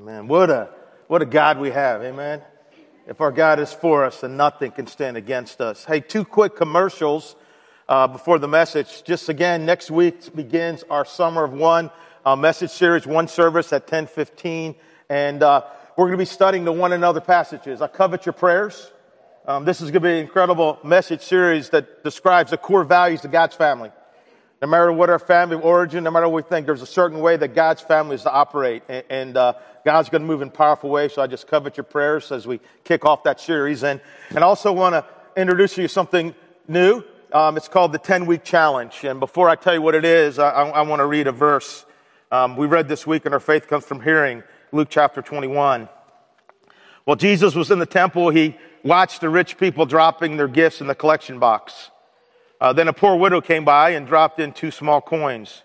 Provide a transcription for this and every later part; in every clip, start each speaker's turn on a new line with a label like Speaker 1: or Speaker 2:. Speaker 1: Amen. What a, what a God we have. Amen. If our God is for us, then nothing can stand against us. Hey, two quick commercials uh, before the message. Just again, next week begins our Summer of One uh, message series, one service at 1015. And uh, we're going to be studying the one another passages. I covet your prayers. Um, this is going to be an incredible message series that describes the core values of God's family. No matter what our family of origin, no matter what we think, there's a certain way that God's family is to operate. And, and uh, God's going to move in powerful ways. So I just covet your prayers as we kick off that series. And, and I also want to introduce you to something new. Um, it's called the 10 week challenge. And before I tell you what it is, I, I, I want to read a verse. Um, we read this week, and our faith comes from hearing Luke chapter 21. While Jesus was in the temple, he watched the rich people dropping their gifts in the collection box. Uh, then a poor widow came by and dropped in two small coins.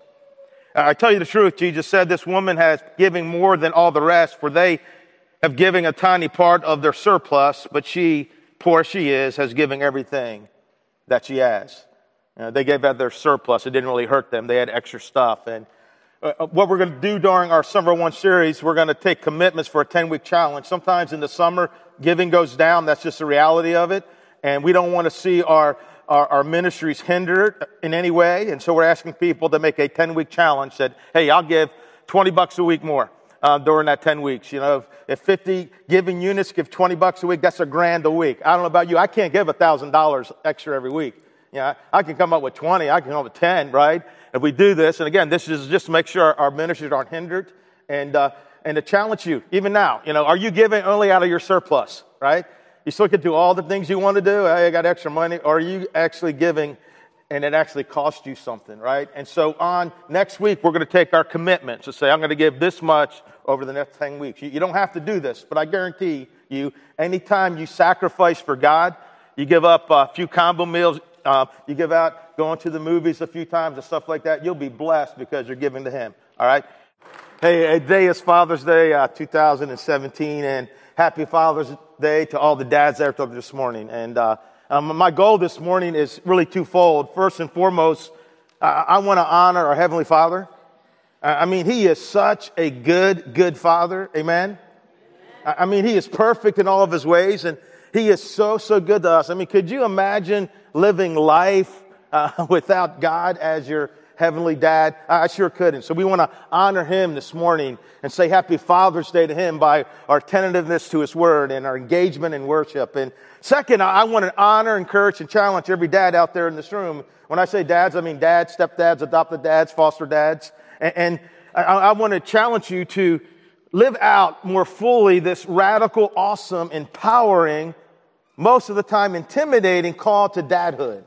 Speaker 1: I tell you the truth, Jesus said, this woman has given more than all the rest, for they have given a tiny part of their surplus, but she, poor she is, has given everything that she has. Uh, they gave out their surplus. It didn't really hurt them. They had extra stuff. And uh, uh, what we're going to do during our Summer One series, we're going to take commitments for a 10 week challenge. Sometimes in the summer, giving goes down. That's just the reality of it. And we don't want to see our our, our ministries hindered in any way. And so we're asking people to make a 10 week challenge that, hey, I'll give 20 bucks a week more. Uh, during that 10 weeks. You know, if, if, 50 giving units give 20 bucks a week, that's a grand a week. I don't know about you. I can't give $1,000 extra every week. Yeah, I can come up with 20. I can come up with 10, right? If we do this, and again, this is just to make sure our, our ministries aren't hindered and, uh, and to challenge you, even now, you know, are you giving only out of your surplus, right? You still can do all the things you want to do. Hey, I got extra money. Or are you actually giving and it actually cost you something, right? And so on next week, we're going to take our commitments to say, I'm going to give this much over the next 10 weeks. You, you don't have to do this, but I guarantee you, anytime you sacrifice for God, you give up a few combo meals, uh, you give out going to the movies a few times and stuff like that, you'll be blessed because you're giving to Him, all right? Hey, today is Father's Day uh, 2017, and happy Father's Day to all the dads that are this morning. And uh, um, my goal this morning is really twofold. First and foremost, I want to honor our Heavenly Father. I mean, He is such a good, good Father. Amen? Amen. I mean, He is perfect in all of His ways, and He is so, so good to us. I mean, could you imagine living life uh, without God as your Heavenly Dad. I sure couldn't. So we want to honor him this morning and say happy Father's Day to him by our tentativeness to his word and our engagement in worship. And second, I want to honor, encourage, and challenge every dad out there in this room. When I say dads, I mean dads, stepdads, adopted dads, foster dads. And, I want to challenge you to live out more fully this radical, awesome, empowering, most of the time intimidating call to dadhood.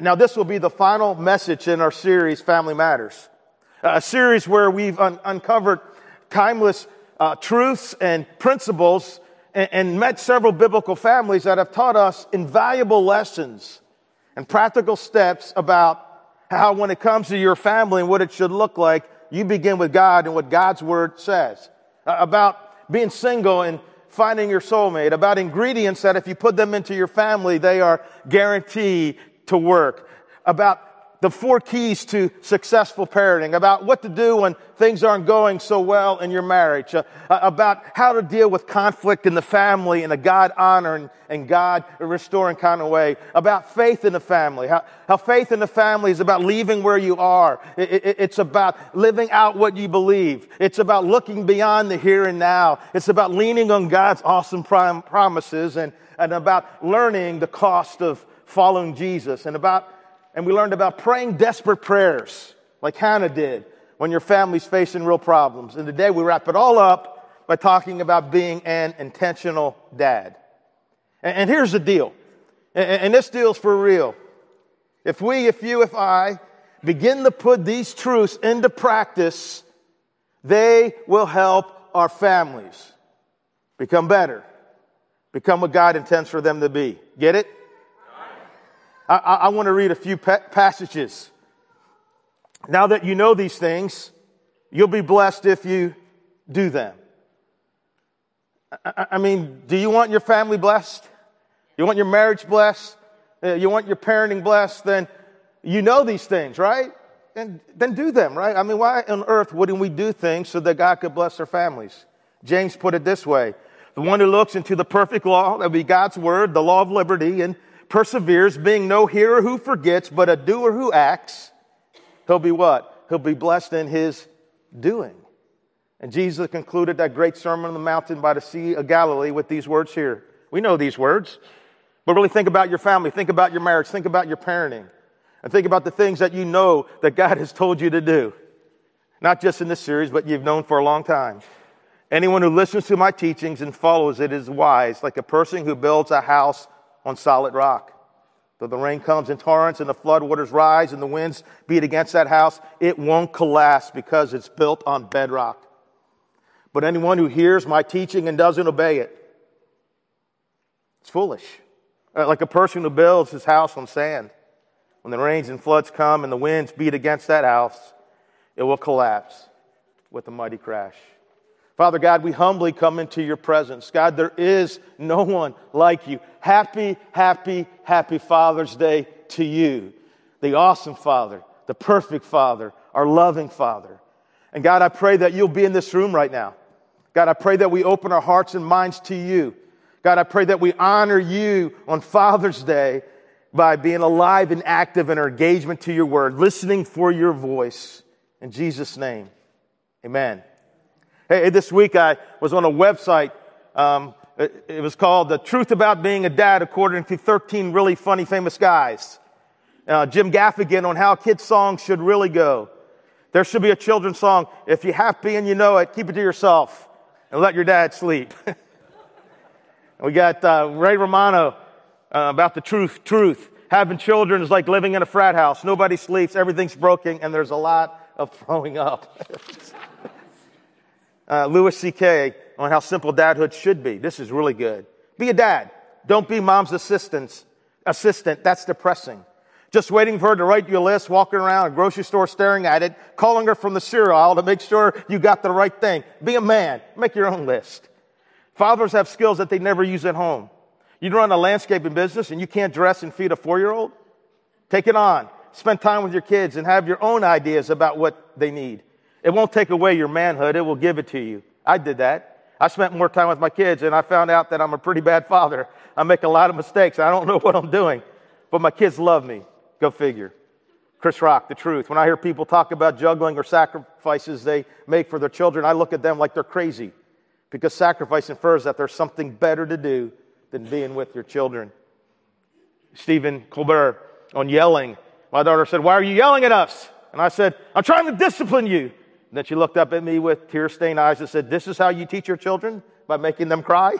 Speaker 1: Now, this will be the final message in our series, Family Matters, a series where we've un- uncovered timeless uh, truths and principles and, and met several biblical families that have taught us invaluable lessons and practical steps about how, when it comes to your family and what it should look like, you begin with God and what God's word says. Uh, about being single and finding your soulmate, about ingredients that if you put them into your family, they are guaranteed to work, about the four keys to successful parenting, about what to do when things aren't going so well in your marriage, uh, uh about how to deal with conflict in the family in a God honoring and God restoring kind of way, about faith in the family, how, how faith in the family is about leaving where you are. It, it, it's about living out what you believe. It's about looking beyond the here and now. It's about leaning on God's awesome promises and, and about learning the cost of following Jesus and about, and we learned about praying desperate prayers like Hannah did when your family's facing real problems. And today we wrap it all up by talking about being an intentional dad. And, and here's the deal. And, and this deal's for real. If we, if you, if I begin to put these truths into practice, they will help our families become better, become what God intends for them to be. Get it? I, I, want to read a few passages. Now that you know these things, you'll be blessed if you do them. I, I mean, do you want your family blessed? You want your marriage blessed? Uh, you want your parenting blessed? Then you know these things, right? And then do them, right? I mean, why on earth wouldn't we do things so that God could bless our families? James put it this way. The one who looks into the perfect law, that would be God's word, the law of liberty, and perseveres, being no hearer who forgets, but a doer who acts, he'll be what? He'll be blessed in his doing. And Jesus concluded that great sermon on the mountain by the Sea of Galilee with these words here. We know these words, but really think about your family, think about your marriage, think about your parenting, and think about the things that you know that God has told you to do. Not just in this series, but you've known for a long time. Anyone who listens to my teachings and follows it is wise, like a person who builds a house on solid rock. Though the rain comes in torrents and the floodwaters rise and the winds beat against that house, it won't collapse because it's built on bedrock. But anyone who hears my teaching and doesn't obey it, it's foolish. Uh, like a person who builds his house on sand. When the rains and floods come and the winds beat against that house, it will collapse with a mighty crash. Father God, we humbly come into your presence. God, there is no one like you. Happy, happy, happy Father's Day to you, the awesome Father, the perfect Father, our loving Father. And God, I pray that you'll be in this room right now. God, I pray that we open our hearts and minds to you. God, I pray that we honor you on Father's Day by being alive and active in our engagement to your word, listening for your voice. In Jesus' name, amen. Hey, this week I was on a website. Um, it, was called The Truth About Being a Dad According to 13 Really Funny Famous Guys. Uh, Jim Gaffigan on how kids' songs should really go. There should be a children's song. If you're happy and you know it, keep it to yourself and let your dad sleep. we got uh, Ray Romano uh, about the truth, truth. Having children is like living in a frat house. Nobody sleeps, everything's broken, and there's a lot of throwing up. uh, Louis C.K. on how simple dadhood should be. This is really good. Be a dad. Don't be mom's assistant. assistant. That's depressing. Just waiting for her to write you a list, walking around a grocery store staring at it, calling her from the cereal aisle to make sure you got the right thing. Be a man. Make your own list. Fathers have skills that they never use at home. You run a landscaping business and you can't dress and feed a four year old? Take it on. Spend time with your kids and have your own ideas about what they need. It won't take away your manhood, it will give it to you. I did that. I spent more time with my kids and I found out that I'm a pretty bad father. I make a lot of mistakes. I don't know what I'm doing, but my kids love me. Go figure. Chris Rock, the truth. When I hear people talk about juggling or sacrifices they make for their children, I look at them like they're crazy because sacrifice infers that there's something better to do than being with your children. Stephen Colbert on yelling. My daughter said, Why are you yelling at us? And I said, I'm trying to discipline you. And then she looked up at me with tear stained eyes and said, This is how you teach your children? By making them cry?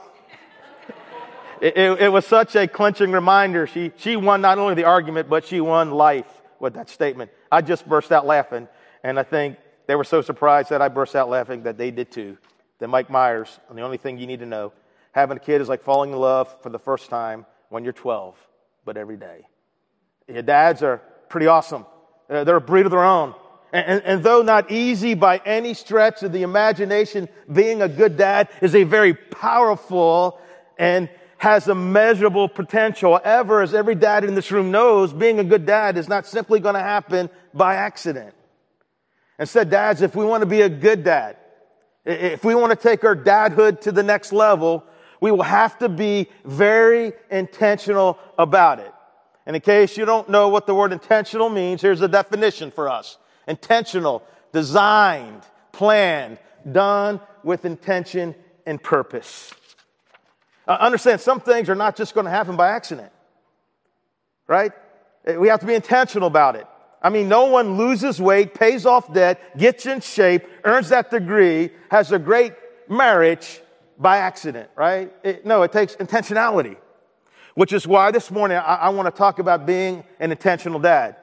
Speaker 1: it, it, it, was such a clenching reminder. She, she won not only the argument, but she won life with that statement. I just burst out laughing. And I think they were so surprised that I burst out laughing that they did too. Then Mike Myers, and the only thing you need to know, having a kid is like falling in love for the first time when you're 12, but every day. Your dads are pretty awesome. Uh, they're a breed of their own. And, and, though not easy by any stretch of the imagination, being a good dad is a very powerful and has a measurable potential. Ever, as every dad in this room knows, being a good dad is not simply going to happen by accident. And said, dads, if we want to be a good dad, if we want to take our dadhood to the next level, we will have to be very intentional about it. And in case you don't know what the word intentional means, here's the definition for us intentional, designed, planned, done with intention and purpose. Uh, understand, some things are not just going to happen by accident, right? Uh, we have to be intentional about it. I mean, no one loses weight, pays off debt, gets in shape, earns that degree, has a great marriage by accident, right? It, no, it takes intentionality, which is why this morning I, I want to talk about being an intentional dad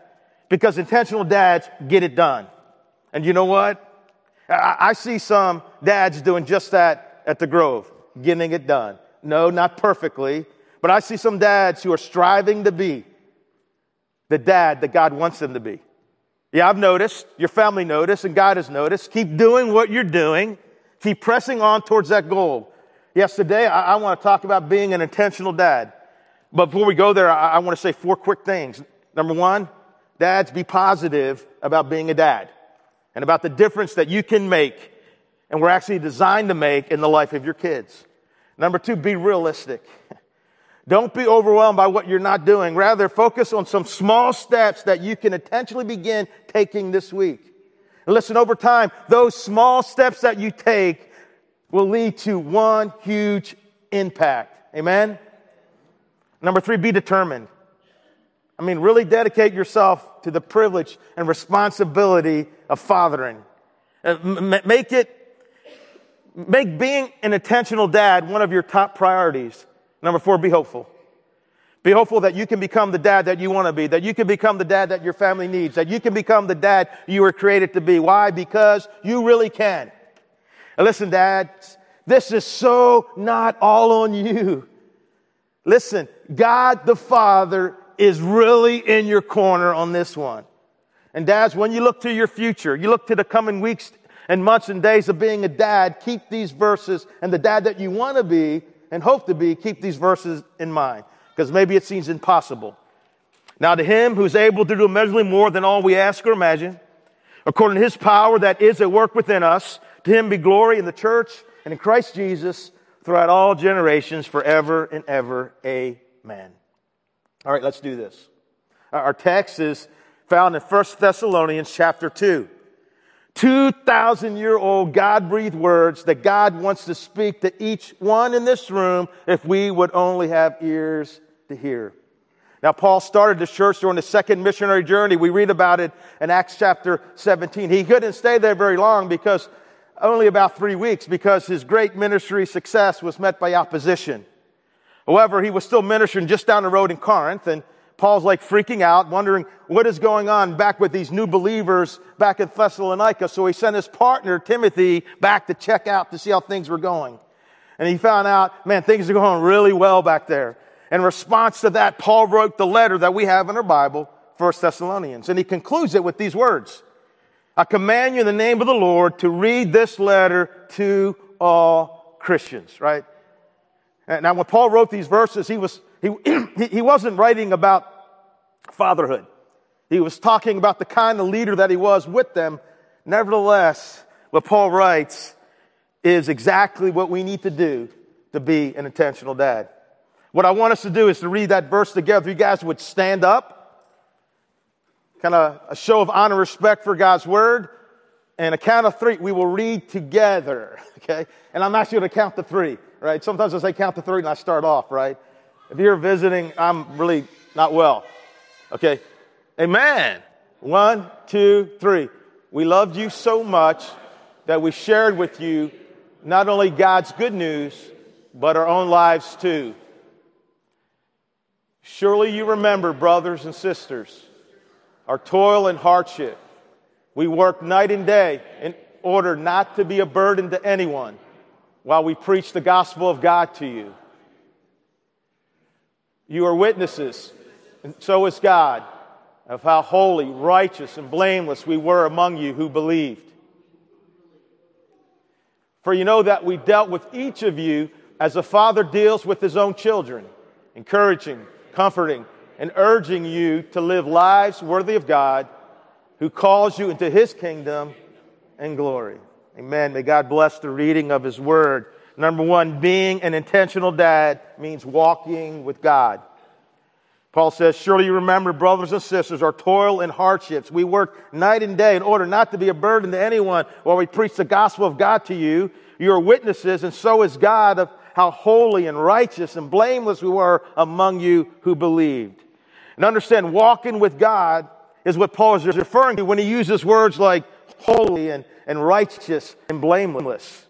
Speaker 1: because intentional dads get it done. And you know what? I, I see some dads doing just that at the Grove, getting it done. No, not perfectly, but I see some dads who are striving to be the dad that God wants them to be. Yeah, I've noticed, your family noticed, and God has noticed. Keep doing what you're doing, keep pressing on towards that goal. Yes, today I, I want to talk about being an intentional dad. But before we go there, I, I want to say four quick things. Number one, Dads, be positive about being a dad and about the difference that you can make and we're actually designed to make in the life of your kids. Number two, be realistic. Don't be overwhelmed by what you're not doing. Rather, focus on some small steps that you can intentionally begin taking this week. And listen, over time, those small steps that you take will lead to one huge impact. Amen? Number three, be determined. I mean, really dedicate yourself to the privilege and responsibility of fathering. Uh, make it, make being an intentional dad one of your top priorities. Number four, be hopeful. Be hopeful that you can become the dad that you want to be, that you can become the dad that your family needs, that you can become the dad you were created to be. Why? Because you really can. And listen, dads, this is so not all on you. Listen, God the Father is really in your corner on this one. And dads, when you look to your future, you look to the coming weeks and months and days of being a dad, keep these verses and the dad that you want to be and hope to be, keep these verses in mind because maybe it seems impossible. Now, to him who's able to do immeasurably more than all we ask or imagine, according to his power that is at work within us, to him be glory in the church and in Christ Jesus throughout all generations, forever and ever. Amen. All right, let's do this. Our text is found in 1 Thessalonians chapter 2. 2,000 year old God breathed words that God wants to speak to each one in this room if we would only have ears to hear. Now, Paul started the church during the second missionary journey. We read about it in Acts chapter 17. He couldn't stay there very long because only about three weeks because his great ministry success was met by opposition. However, he was still ministering just down the road in Corinth, and Paul's like freaking out, wondering what is going on back with these new believers back in Thessalonica. So he sent his partner, Timothy, back to check out to see how things were going. And he found out, man, things are going really well back there. In response to that, Paul wrote the letter that we have in our Bible, 1 Thessalonians. And he concludes it with these words. I command you in the name of the Lord to read this letter to all Christians, right? Now, when Paul wrote these verses, he, was, he, he wasn't writing about fatherhood. He was talking about the kind of leader that he was with them. Nevertheless, what Paul writes is exactly what we need to do to be an intentional dad. What I want us to do is to read that verse together. you guys would stand up, kind of a show of honor, respect for God's word. And a count of three, we will read together, okay? And I'm not you to count the three right? Sometimes I say count to three and I start off, right? If you're visiting, I'm really not well. Okay? Amen. One, two, three. We loved you so much that we shared with you not only God's good news, but our own lives too. Surely you remember, brothers and sisters, our toil and hardship. We worked night and day in order not to be a burden to anyone while we preach the gospel of God to you. You are witnesses, and so is God, of how holy, righteous, and blameless we were among you who believed. For you know that we dealt with each of you as a father deals with his own children, encouraging, comforting, and urging you to live lives worthy of God, who calls you into his kingdom and glory. Amen. May God bless the reading of His Word. Number one, being an intentional dad means walking with God. Paul says, Surely you remember, brothers and sisters, our toil and hardships. We work night and day in order not to be a burden to anyone while we preach the gospel of God to you. You are witnesses, and so is God, of how holy and righteous and blameless we were among you who believed. And understand, walking with God is what Paul is referring to when he uses words like holy and, and righteous and blameless.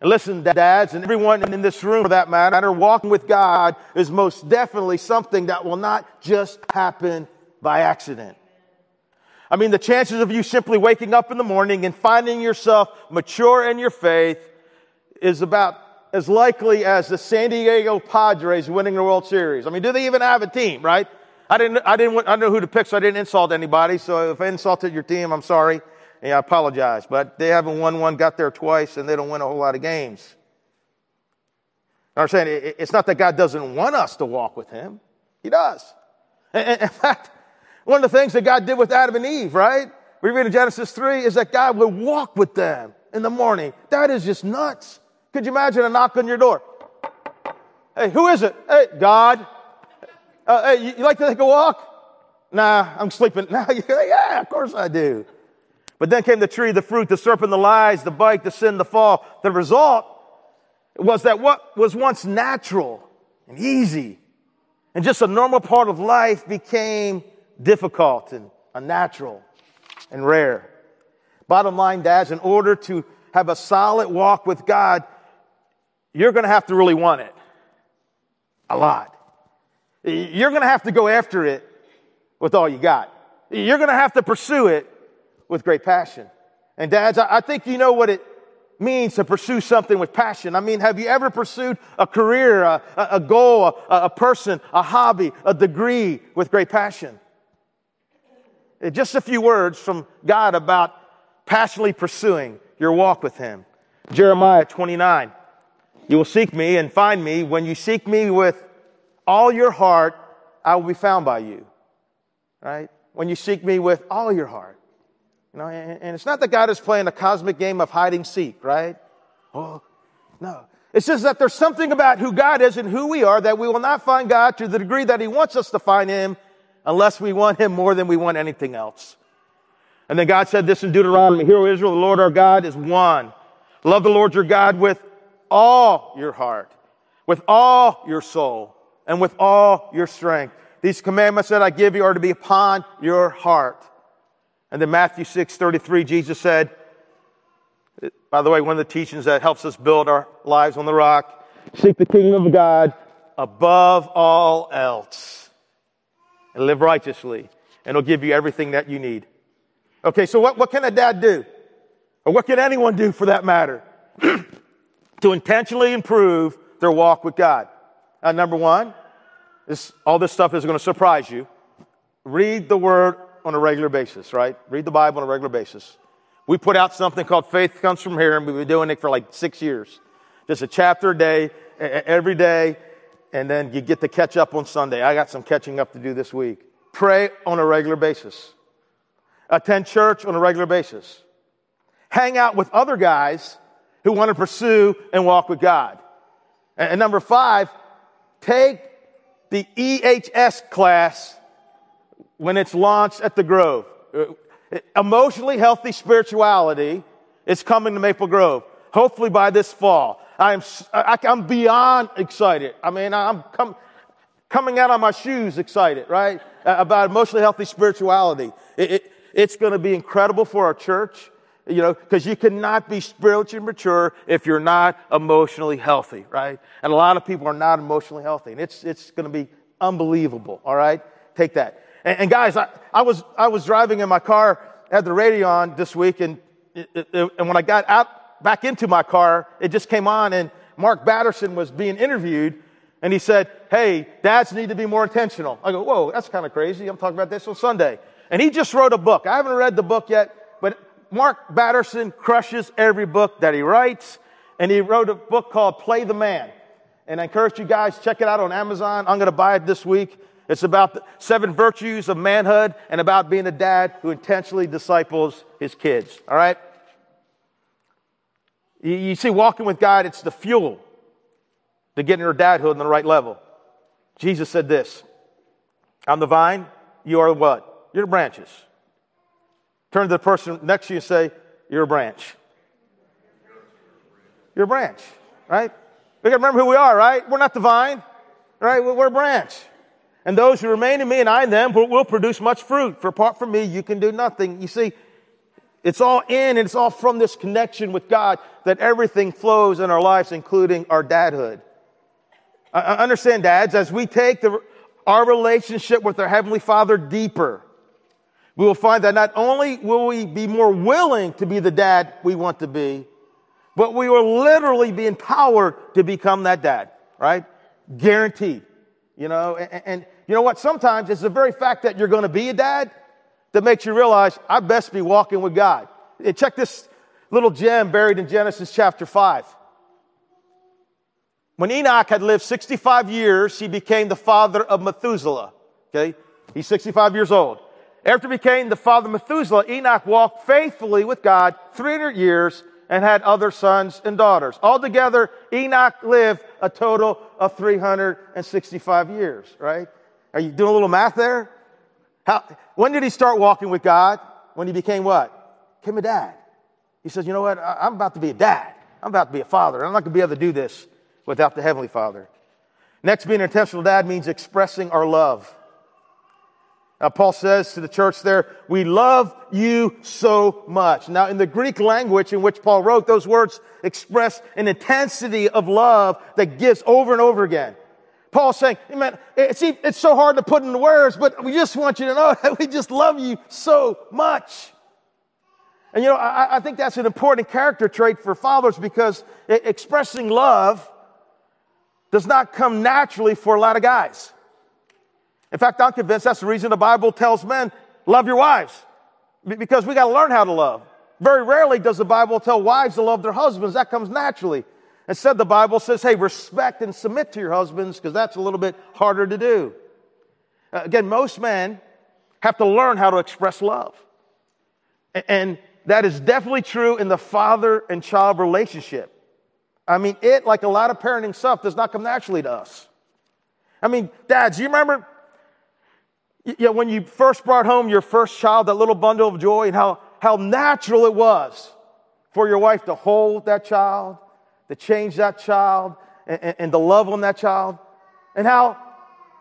Speaker 1: And listen, dads, and everyone in this room for that matter, walking with God is most definitely something that will not just happen by accident. I mean, the chances of you simply waking up in the morning and finding yourself mature in your faith is about as likely as the San Diego Padres winning the World Series. I mean, do they even have a team, right? I didn't, I didn't, I didn't know who to pick, so I didn't insult anybody. So if I insulted your team, I'm sorry. And I apologize, but they haven't won one, got there twice, and they don't win a whole lot of games. You know I'm saying? It's not that God doesn't want us to walk with Him, He does. in fact, one of the things that God did with Adam and Eve, right? We read in Genesis 3 is that God would walk with them in the morning. That is just nuts. Could you imagine a knock on your door? Hey, who is it? Hey, God. Uh, hey, you, like to take a walk? Nah, I'm sleeping. Nah, yeah, of course I do. But then came the tree, the fruit, the serpent, the lies, the bite, the sin, the fall. The result was that what was once natural and easy and just a normal part of life became difficult and unnatural and rare. Bottom line, dads, in order to have a solid walk with God, you're going to have to really want it a lot. You're going to have to go after it with all you got. You're going to have to pursue it with great passion. And dads, I think you know what it means to pursue something with passion. I mean, have you ever pursued a career, a, a goal, a, a person, a hobby, a degree with great passion? Eh, just a few words from God about passionately pursuing your walk with Him. Jeremiah 29. You will seek me and find me. When you seek me with all your heart, I will be found by you. Right? When you seek me with all your heart. You know, and, and it's not that God is playing a cosmic game of hide and seek, right? Oh, no. It's just that there's something about who God is and who we are that we will not find God to the degree that He wants us to find Him unless we want Him more than we want anything else. And then God said this in Deuteronomy, Hear, O Israel, the Lord our God is one. Love the Lord your God with all your heart, with all your soul, and with all your strength. These commandments that I give you are to be upon your heart. And then Matthew 6 33, Jesus said, by the way, one of the teachings that helps us build our lives on the rock seek the kingdom of God above all else and live righteously, and it'll give you everything that you need. Okay, so what, what can a dad do? Or what can anyone do for that matter? to intentionally improve their walk with God. Uh, number one, this, all this stuff is going to surprise you. Read the Word on a regular basis, right? Read the Bible on a regular basis. We put out something called Faith Comes From Here, and we've been doing it for like six years. Just a chapter a day, every day, and then you get to catch up on Sunday. I got some catching up to do this week. Pray on a regular basis. Attend church on a regular basis. Hang out with other guys who want to pursue and walk with God. And number five, take the EHS class when it's launched at the Grove. Uh, emotionally healthy spirituality is coming to Maple Grove, hopefully by this fall. I'm, I, am beyond excited. I mean, I'm com- coming out of my shoes excited, right? Uh, about emotionally healthy spirituality. It, it, it's going to be incredible for our church, you know, because you cannot be spiritually mature if you're not emotionally healthy, right? And a lot of people are not emotionally healthy, and it's, it's going to be unbelievable, all right? Take that. And, and guys, I, I, was, I was driving in my car, had the radio on this week, and, it, it, and when I got out back into my car, it just came on, and Mark Batterson was being interviewed, and he said, Hey, dads need to be more intentional. I go, Whoa, that's kind of crazy. I'm talking about this on Sunday. And he just wrote a book. I haven't read the book yet, but Mark Batterson crushes every book that he writes. And he wrote a book called Play the Man. And I encourage you guys, check it out on Amazon. I'm going to buy it this week. It's about the seven virtues of manhood and about being a dad who intentionally disciples his kids. All right? You see, walking with God, it's the fuel to getting your dadhood on the right level. Jesus said this I'm the vine, you are what? You're branches. Turn to the person next to you and say, You're a branch. You're a branch, right? We gotta remember who we are, right? We're not the vine, right? We're a branch. And those who remain in me and I in them will produce much fruit. For apart from me, you can do nothing. You see, it's all in and it's all from this connection with God that everything flows in our lives, including our dadhood. I understand, dads, as we take the, our relationship with our Heavenly Father deeper, we will find that not only will we be more willing to be the dad we want to be, but we will literally be empowered to become that dad, right? Guaranteed, you know, and, and, you know what? Sometimes it's the very fact that you're going to be a dad that makes you realize I best be walking with God. And check this little gem buried in Genesis chapter 5. When Enoch had lived 65 years, he became the father of Methuselah. Okay? He's 65 years old. After he became the father of Methuselah, Enoch walked faithfully with God 300 years and had other sons and daughters. Altogether, Enoch lived a total of 365 years, right? Are you doing a little math there? How, when did he start walking with God? When he became what? Became a dad. He says, You know what? I, am about to be a dad. I'm about to be a father. I'm not going to be able to do this without the Heavenly Father. Next, being an intentional dad means expressing our love. Now, Paul says to the church there, We love you so much. Now, in the Greek language in which Paul wrote, those words express an intensity of love that gives over and over again. Paul's saying, man, it's, eh, it's so hard to put into words, but we just want you to know that we just love you so much. And you know, I, I think that's an important character trait for fathers because expressing love does not come naturally for a lot of guys. In fact, I'm convinced that's the reason the Bible tells men, love your wives, because we got to learn how to love. Very rarely does the Bible tell wives to love their husbands. That comes naturally. Instead, the Bible says, hey, respect and submit to your husbands because that's a little bit harder to do. Uh, again, most men have to learn how to express love. And, and that is definitely true in the father and child relationship. I mean, it, like a lot of parenting stuff, does not come naturally to us. I mean, dads, you remember you know, when you first brought home your first child, that little bundle of joy, and how, how natural it was for your wife to hold that child to change that child and, and, and to love on that child, and how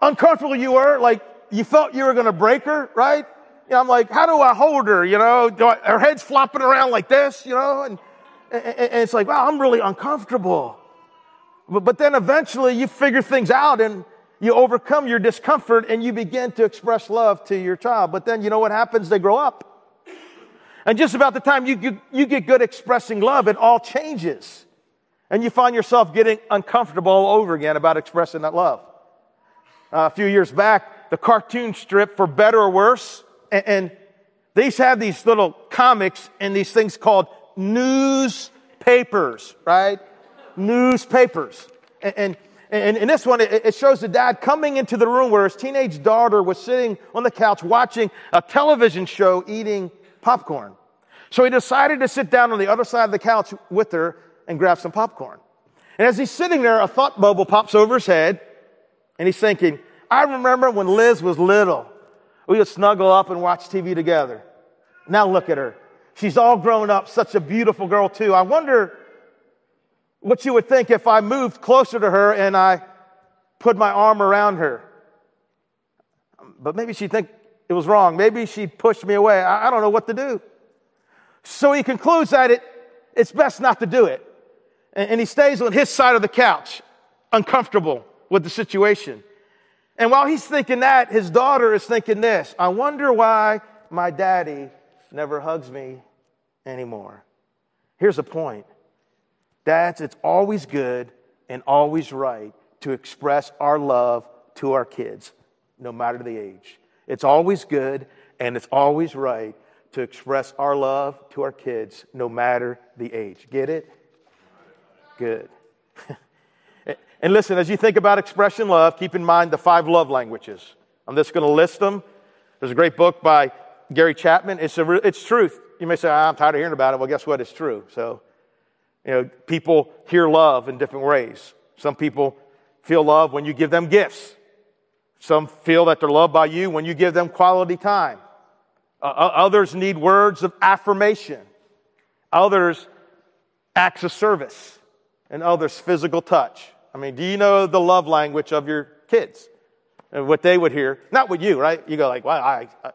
Speaker 1: uncomfortable you were. Like you felt you were going to break her, right? You know, I'm like, how do I hold her? You know, I, her head's flopping around like this, you know, and, and, and it's like, wow, I'm really uncomfortable. But, but then eventually you figure things out and you overcome your discomfort and you begin to express love to your child. But then you know what happens? They grow up. And just about the time you, you, you get good expressing love, it all changes. And you find yourself getting uncomfortable all over again about expressing that love. Uh, a few years back, the cartoon strip, for better or worse, and, and they used to have these little comics and these things called newspapers, right? newspapers. And, and and in this one, it shows the dad coming into the room where his teenage daughter was sitting on the couch watching a television show eating popcorn. So he decided to sit down on the other side of the couch with her and grab some popcorn. And as he's sitting there, a thought bubble pops over his head, and he's thinking, I remember when Liz was little. We would snuggle up and watch TV together. Now look at her. She's all grown up, such a beautiful girl, too. I wonder what you would think if I moved closer to her and I put my arm around her. But maybe she'd think it was wrong. Maybe she would push me away. I, I don't know what to do. So he concludes that it, it's best not to do it and he stays on his side of the couch, uncomfortable with the situation. And while he's thinking that, his daughter is thinking this I wonder why my daddy never hugs me anymore. Here's the point Dads, it's always good and always right to express our love to our kids, no matter the age. It's always good and it's always right to express our love to our kids, no matter the age. Get it? good. and listen, as you think about expression love, keep in mind the five love languages. I'm just going to list them. There's a great book by Gary Chapman. It's, a, it's truth. You may say, ah, I'm tired of hearing about it. Well, guess what? It's true. So, you know, people hear love in different ways. Some people feel love when you give them gifts. Some feel that they're loved by you when you give them quality time. Uh, others need words of affirmation. Others acts of service and others physical touch. I mean, do you know the love language of your kids? And what they would hear, not with you, right? You go like, well, I, I,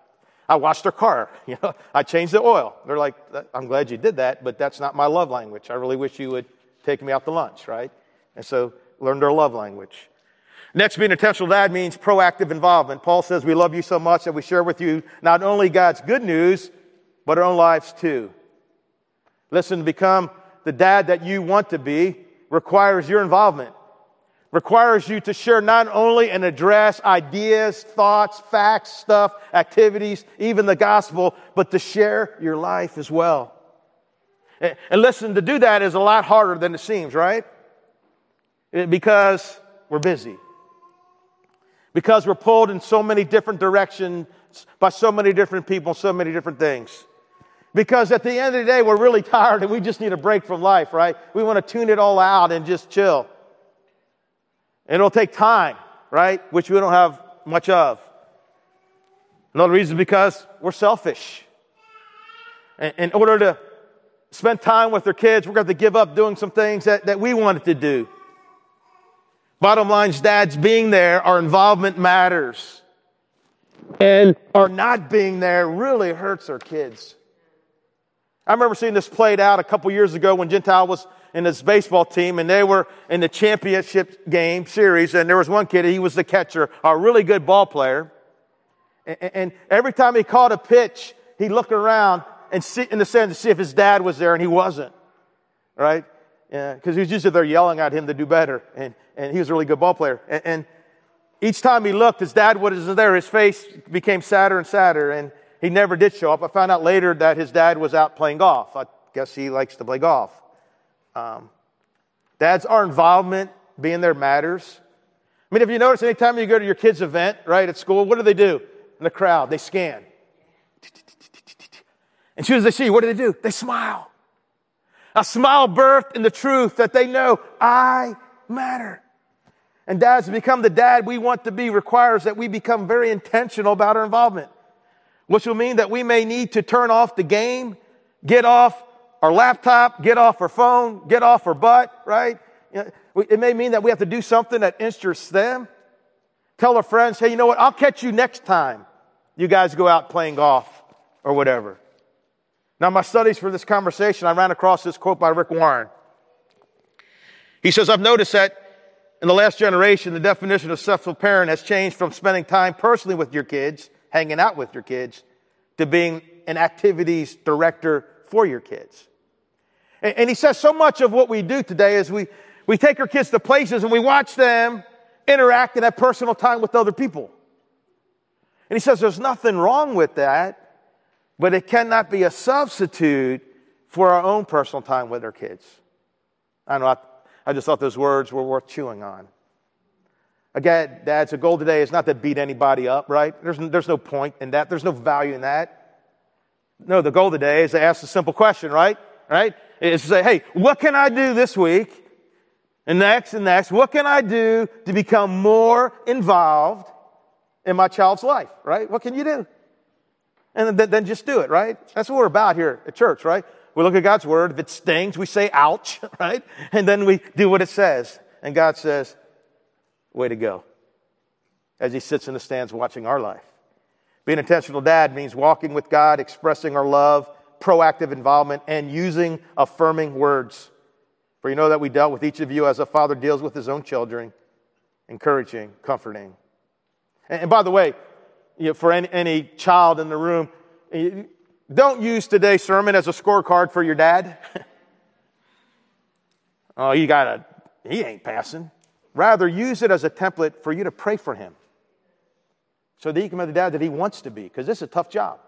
Speaker 1: I washed their car. You know, I changed the oil. They're like, I'm glad you did that, but that's not my love language. I really wish you would take me out to lunch, right? And so learn their love language. Next, being intentional dad means proactive involvement. Paul says, we love you so much that we share with you not only God's good news, but our own lives too. Listen, become the dad that you want to be requires your involvement, requires you to share not only and address ideas, thoughts, facts, stuff, activities, even the gospel, but to share your life as well. And listen, to do that is a lot harder than it seems, right? Because we're busy. Because we're pulled in so many different directions by so many different people, so many different things. Because at the end of the day, we're really tired and we just need a break from life, right? We want to tune it all out and just chill. And it'll take time, right? Which we don't have much of. Another reason is because we're selfish. In order to spend time with their kids, we're going to have to give up doing some things that, that we wanted to do. Bottom line is dad's being there, our involvement matters. And our not being there really hurts our kids. I remember seeing this played out a couple years ago when Gentile was in his baseball team and they were in the championship game series and there was one kid, he was the catcher, a really good ball player. And every time he caught a pitch, he'd look around and sit in the sand to see if his dad was there and he wasn't, right? Because yeah, he was usually there yelling at him to do better and, and he was a really good ball player. and, and each time he looked, his dad wasn't there. His face became sadder and sadder. And he never did show up. I found out later that his dad was out playing golf. I guess he likes to play golf. Um, dads, our involvement being there matters. I mean, if you notice, anytime you go to your kids' event, right, at school, what do they do in the crowd? They scan. And as soon as they see you, what do they do? They smile. A smile birthed in the truth that they know I matter. And dads, to become the dad we want to be requires that we become very intentional about our involvement which will mean that we may need to turn off the game, get off our laptop, get off our phone, get off our butt, right? It may mean that we have to do something that interests them. Tell our friends, hey, you know what? I'll catch you next time you guys go out playing golf or whatever. Now, my studies for this conversation, I ran across this quote by Rick Warren. He says, I've noticed that in the last generation, the definition of successful parent has changed from spending time personally with your kids hanging out with your kids to being an activities director for your kids. And, and he says so much of what we do today is we, we take our kids to places and we watch them interact and have personal time with other people. And he says there's nothing wrong with that, but it cannot be a substitute for our own personal time with our kids. I know, I, I just thought those words were worth chewing on. Again, that's a goal today. is not to beat anybody up, right? There's, there's no point in that. There's no value in that. No, the goal today is to ask a simple question, right? Right? Is to say, hey, what can I do this week? And next and next, what can I do to become more involved in my child's life, right? What can you do? And then, then just do it, right? That's what we're about here at church, right? We look at God's word. If it stings, we say ouch, right? And then we do what it says. And God says, Way to go. As he sits in the stands watching our life. Being intentional dad means walking with God, expressing our love, proactive involvement, and using affirming words. For you know that we dealt with each of you as a father deals with his own children, encouraging, comforting. And, and by the way, you know, for any, any, child in the room, don't use today's sermon as a scorecard for your dad. oh, you gotta, he ain't passing. Rather, use it as a template for you to pray for him so that he can be the dad that he wants to be, because this is a tough job.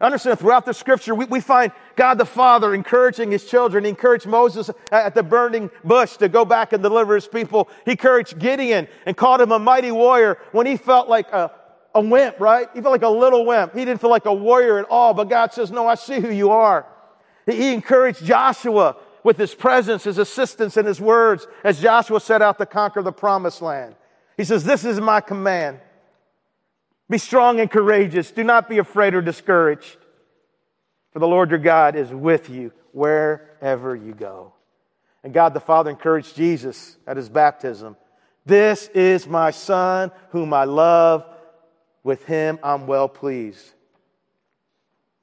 Speaker 1: Understand, throughout the scripture, we, we find God the Father encouraging his children. He encouraged Moses at the burning bush to go back and deliver his people. He encouraged Gideon and called him a mighty warrior when he felt like a, a wimp, right? He felt like a little wimp. He didn't feel like a warrior at all, but God says, No, I see who you are. He encouraged Joshua with his presence, his assistance, and his words as Joshua set out to conquer the promised land. He says, This is my command. Be strong and courageous. Do not be afraid or discouraged. For the Lord your God is with you wherever you go. And God the Father encouraged Jesus at his baptism This is my Son, whom I love. With him I'm well pleased.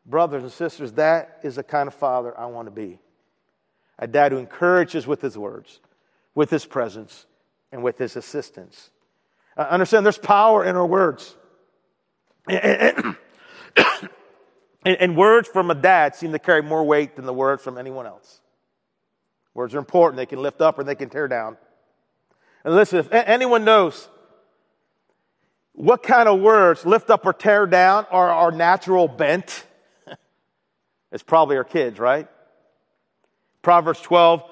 Speaker 1: Brothers and sisters, that is the kind of father I want to be a dad who encourages with his words, with his presence, and with his assistance. Uh, understand there's power in our words. And, and, and words from a dad seem to carry more weight than the words from anyone else. Words are important. They can lift up or they can tear down. And listen, if anyone knows what kind of words lift up or tear down are our natural bent, it's probably our kids, right? Proverbs 12,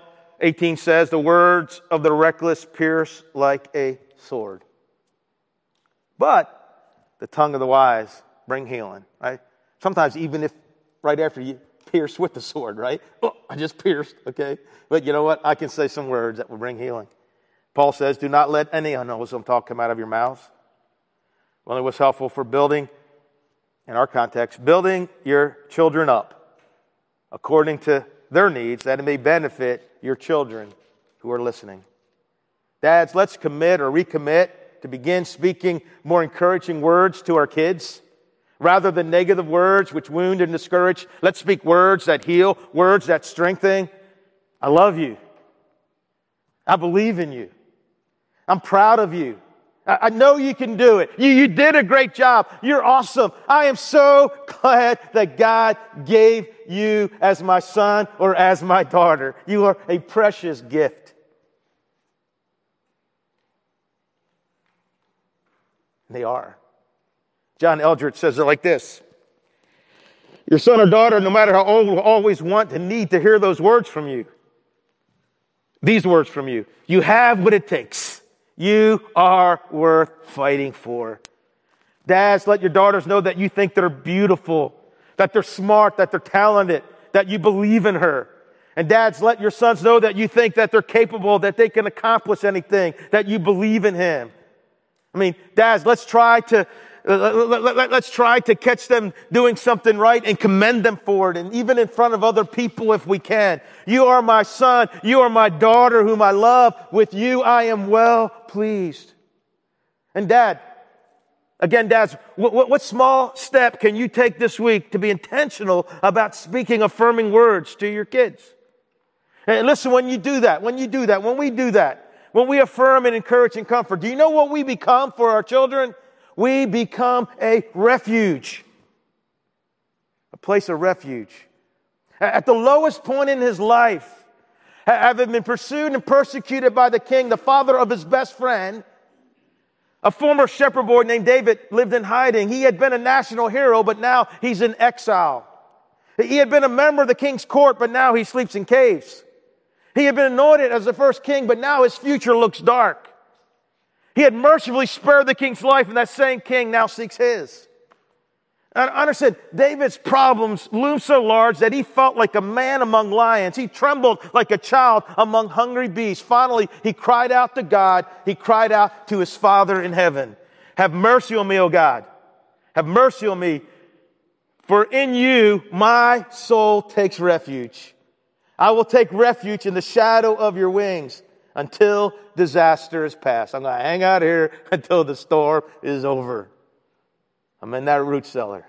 Speaker 1: 18 says, The words of the reckless pierce like a sword. But the tongue of the wise bring healing, right? Sometimes even if right after you pierce with the sword, right? Oh, I just pierced, okay? But you know what? I can say some words that will bring healing. Paul says, Do not let any unwholesome talk come out of your mouths. Only it what's helpful for building, in our context, building your children up according to their needs, that it may benefit your children who are listening. Dads, let's commit or recommit to begin speaking more encouraging words to our kids. Rather than negative words which wound and discourage, let's speak words that heal, words that strengthen. I love you. I believe in you. I'm proud of you. I, I know you can do it. You, you did a great job. You're awesome. I am so glad that God gave you as my son or as my daughter. You are a precious gift. They are. John Eldredge says it like this Your son or daughter, no matter how old, will always want and need to hear those words from you. These words from you. You have what it takes. You are worth fighting for. Dads, let your daughters know that you think they're beautiful that they're smart, that they're talented, that you believe in her. And dads, let your sons know that you think that they're capable, that they can accomplish anything, that you believe in him. I mean, dads, let's try to, uh, let, us try to catch them doing something right and commend them for it and even in front of other people if we can. You are my son. You are my daughter whom I love. With you, I am well pleased. And dad, Again, dads, what, what, small step can you take this week to be intentional about speaking affirming words to your kids? And listen, when you do that, when you do that, when we do that, when we affirm and encourage and comfort, do you know what we become for our children? We become a refuge, a place of refuge. At the lowest point in his life, having been pursued and persecuted by the king, the father of his best friend, a former shepherd boy named David lived in hiding. He had been a national hero, but now he's in exile. He had been a member of the king's court, but now he sleeps in caves. He had been anointed as the first king, but now his future looks dark. He had mercifully spared the king's life, and that same king now seeks his. And understand, David's problems loomed so large that he felt like a man among lions. He trembled like a child among hungry beasts. Finally, he cried out to God. He cried out to his Father in heaven. Have mercy on me, O God. Have mercy on me. For in you, my soul takes refuge. I will take refuge in the shadow of your wings until disaster is past. I'm going to hang out here until the storm is over. I'm in that root cellar.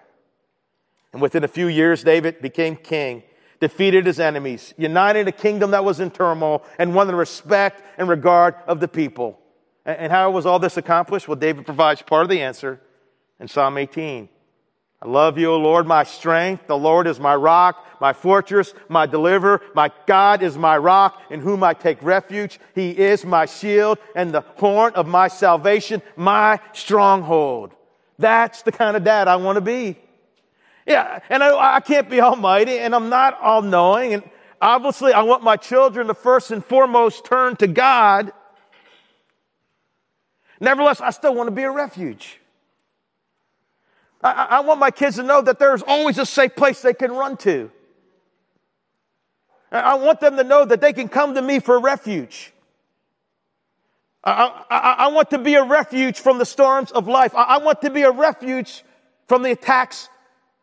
Speaker 1: And within a few years, David became king, defeated his enemies, united a kingdom that was in turmoil, and won the respect and regard of the people. And how was all this accomplished? Well, David provides part of the answer in Psalm 18. I love you, O Lord, my strength. The Lord is my rock, my fortress, my deliverer. My God is my rock in whom I take refuge. He is my shield and the horn of my salvation, my stronghold. That's the kind of dad I want to be. Yeah, and I, I can't be almighty, and I'm not all knowing. And obviously, I want my children to first and foremost turn to God. Nevertheless, I still want to be a refuge. I, I want my kids to know that there's always a safe place they can run to. I want them to know that they can come to me for refuge. I, I, I, want to be a refuge from the storms of life. I, I, want to be a refuge from the attacks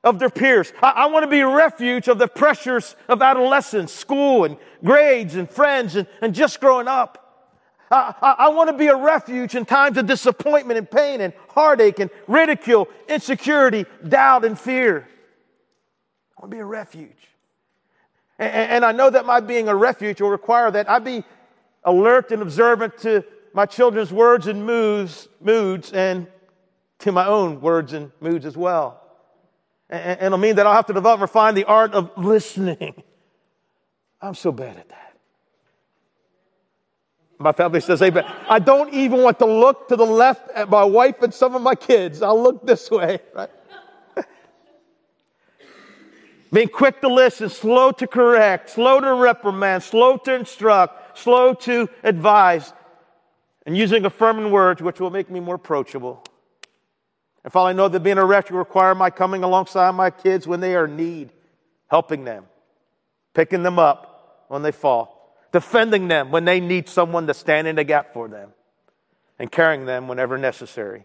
Speaker 1: of their peers. I, want to be a refuge of the pressures of adolescence, school and grades and friends and, and just growing up. I want to be a refuge in times of disappointment and pain and heartache and ridicule, insecurity, doubt and fear. I want to be a refuge. And, and I know that my being a refuge will require that I be alert and observant to my children's words and moods, moods and to my own words and moods as well. And, it'll mean that I'll have to develop and refine the art of listening. I'm so bad at that. My family says, Amen. I don't even want to look to the left at my wife and some of my kids. I'll look this way, right? Being quick to listen, slow to correct, slow to reprimand, slow to instruct, slow to advise, and using affirming words which will make me more approachable. And Father, I know that being a wretch requires require my coming alongside my kids when they are in need, helping them, picking them up when they fall, defending them when they need someone to stand in the gap for them, and carrying them whenever necessary.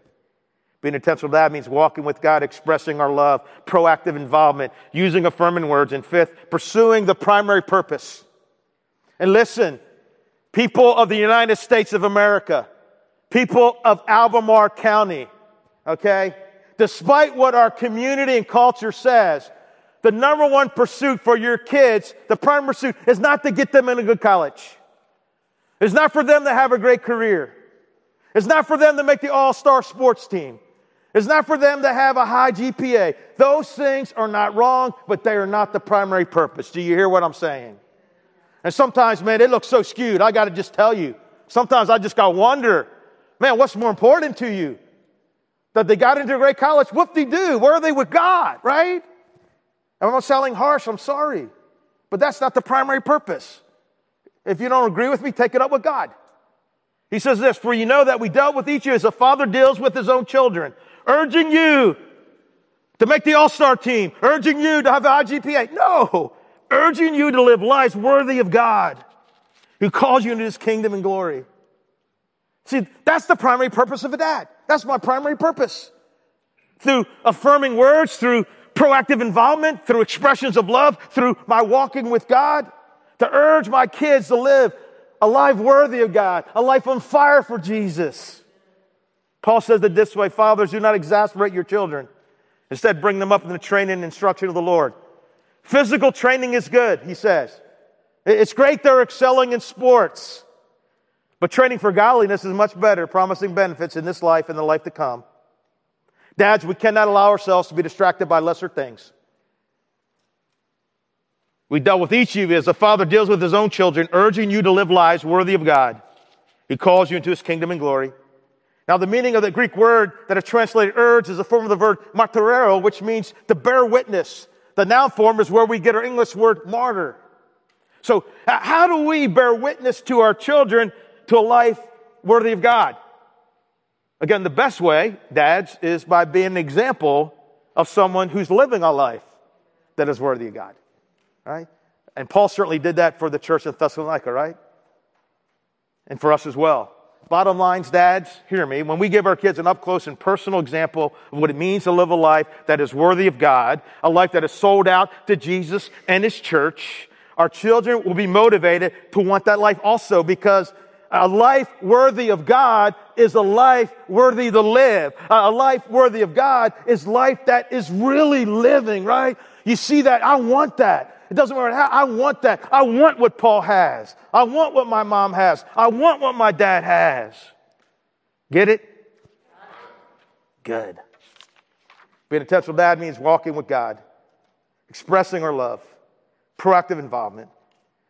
Speaker 1: Being intentional to that means walking with God, expressing our love, proactive involvement, using affirming words, and fifth, pursuing the primary purpose. And listen, people of the United States of America, people of Albemarle County, okay? Despite what our community and culture says, the number one pursuit for your kids, the prime pursuit, is not to get them in a good college. It's not for them to have a great career. It's not for them to make the all star sports team. It's not for them to have a high GPA. Those things are not wrong, but they are not the primary purpose. Do you hear what I'm saying? And sometimes, man, it looks so skewed. I got to just tell you. Sometimes I just got to wonder, man, what's more important to you? That they got into a great college? Whoop de doo. Where are they with God, right? And I'm not sounding harsh. I'm sorry. But that's not the primary purpose. If you don't agree with me, take it up with God. He says this, for you know that we dealt with each you as a father deals with his own children, urging you to make the all-star team, urging you to have the IGPA. No, urging you to live lives worthy of God who calls you into his kingdom and glory. See, that's the primary purpose of a dad. That's my primary purpose. Through affirming words, through proactive involvement, through expressions of love, through my walking with God, to urge my kids to live a life worthy of God, a life on fire for Jesus. Paul says it this way Fathers, do not exasperate your children. Instead, bring them up in the training and instruction of the Lord. Physical training is good, he says. It's great they're excelling in sports, but training for godliness is much better, promising benefits in this life and the life to come. Dads, we cannot allow ourselves to be distracted by lesser things. We dealt with each of you as a father deals with his own children, urging you to live lives worthy of God. He calls you into his kingdom and glory. Now, the meaning of the Greek word that is translated urge is a form of the verb martyrero, which means to bear witness, the noun form is where we get our English word martyr. So, how do we bear witness to our children to a life worthy of God? Again, the best way, dads, is by being an example of someone who's living a life that is worthy of God, right? And Paul certainly did that for the church in Thessalonica, right? And for us as well. Bottom lines, dads, hear me. When we give our kids an up close and personal example of what it means to live a life that is worthy of God, a life that is sold out to Jesus and His church, our children will be motivated to want that life also because a life worthy of God is a life worthy to live. A life worthy of God is life that is really living, right? You see that? I want that. It doesn't matter how. I want that. I want what Paul has. I want what my mom has. I want what my dad has. Get it? Good. Being in touch with dad means walking with God, expressing our love, proactive involvement,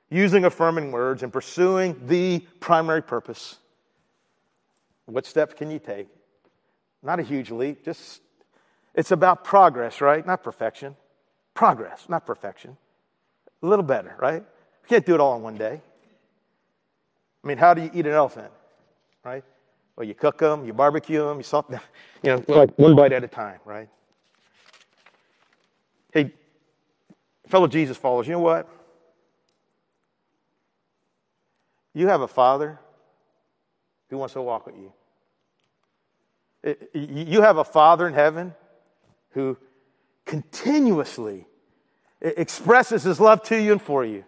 Speaker 1: using affirming words, and pursuing the primary purpose. What steps can you take? Not a huge leap, just it's about progress, right? Not perfection. Progress, not perfection. A little better, right? You can't do it all in one day. I mean, how do you eat an elephant, right? Well, you cook them, you barbecue them, you salt them, you know, like one bite at a time, right? Hey, fellow Jesus followers, you know what? You have a father who wants to walk with you. You have a father in heaven who continuously expresses his love to you and for you.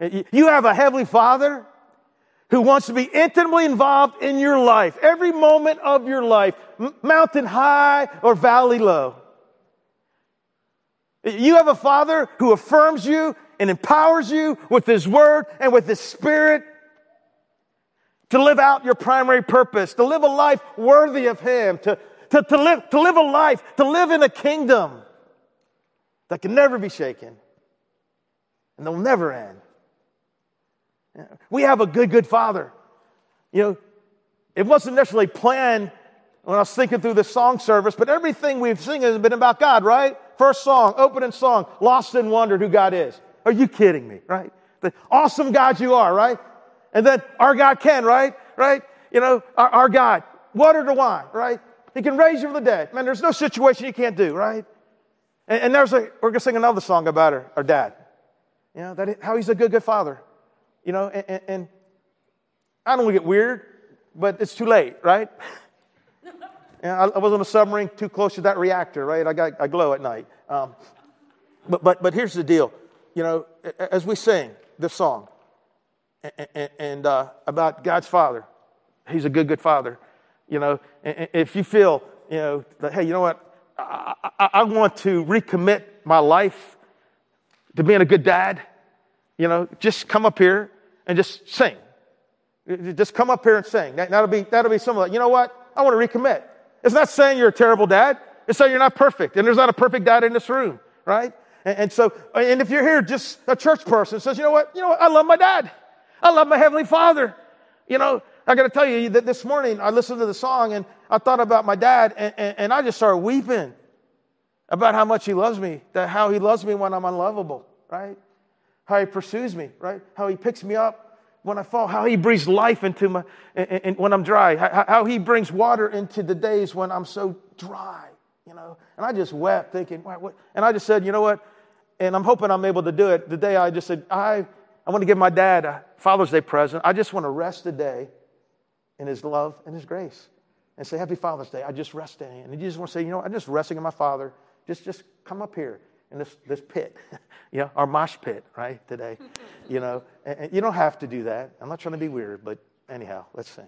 Speaker 1: You have a heavenly father who wants to be intimately involved in your life, every moment of your life, mountain high or valley low. You have a father who affirms you and empowers you with his word and with his spirit to live out your primary purpose, to live a life worthy of him, to, to, to, live, to live a life, to live in a kingdom that can never be shaken and they'll never end. We have a good, good father. You know, it wasn't necessarily planned when I was thinking through this song service, but everything we've sung has been about God, right? First song, opening song, lost and wondered who God is. Are you kidding me, right? The awesome God you are, right? And then our God can, right? Right? You know, our, our God, water to wine, right? He can raise you from the dead. Man, there's no situation he can't do, right? And, and there's a, we're going to sing another song about her, our dad. You know, that, how he's a good, good father. You know, and, and, and I don't want to get weird, but it's too late, right? I, I was on a submarine too close to that reactor, right? I, got, I glow at night. Um, but, but, but here's the deal. You know, as we sing this song and, and uh, about God's Father, He's a good, good Father. You know, if you feel, you know, that, hey, you know what? I, I, I want to recommit my life to being a good dad. You know, just come up here and just sing. Just come up here and sing. That, will be, that'll be some of that. You know what? I want to recommit. It's not saying you're a terrible dad. It's saying you're not perfect. And there's not a perfect dad in this room, right? And, and so, and if you're here, just a church person says, you know what? You know what? I love my dad. I love my heavenly father. You know, I got to tell you that this morning I listened to the song and, I thought about my dad, and, and, and I just started weeping about how much he loves me, that how he loves me when I'm unlovable, right? How he pursues me, right? How he picks me up when I fall, how he breathes life into my, and, and when I'm dry, how, how he brings water into the days when I'm so dry, you know? And I just wept thinking, wow, what? And I just said, you know what? And I'm hoping I'm able to do it. The day I just said, I, I want to give my dad a Father's Day present. I just want to rest the day in his love and his grace and say, Happy Father's Day. I just rested. And you just want to say, You know, I'm just resting in my Father. Just, just come up here in this, this pit, you know, our mosh pit, right, today. you know, and, and you don't have to do that. I'm not trying to be weird, but anyhow, let's sing.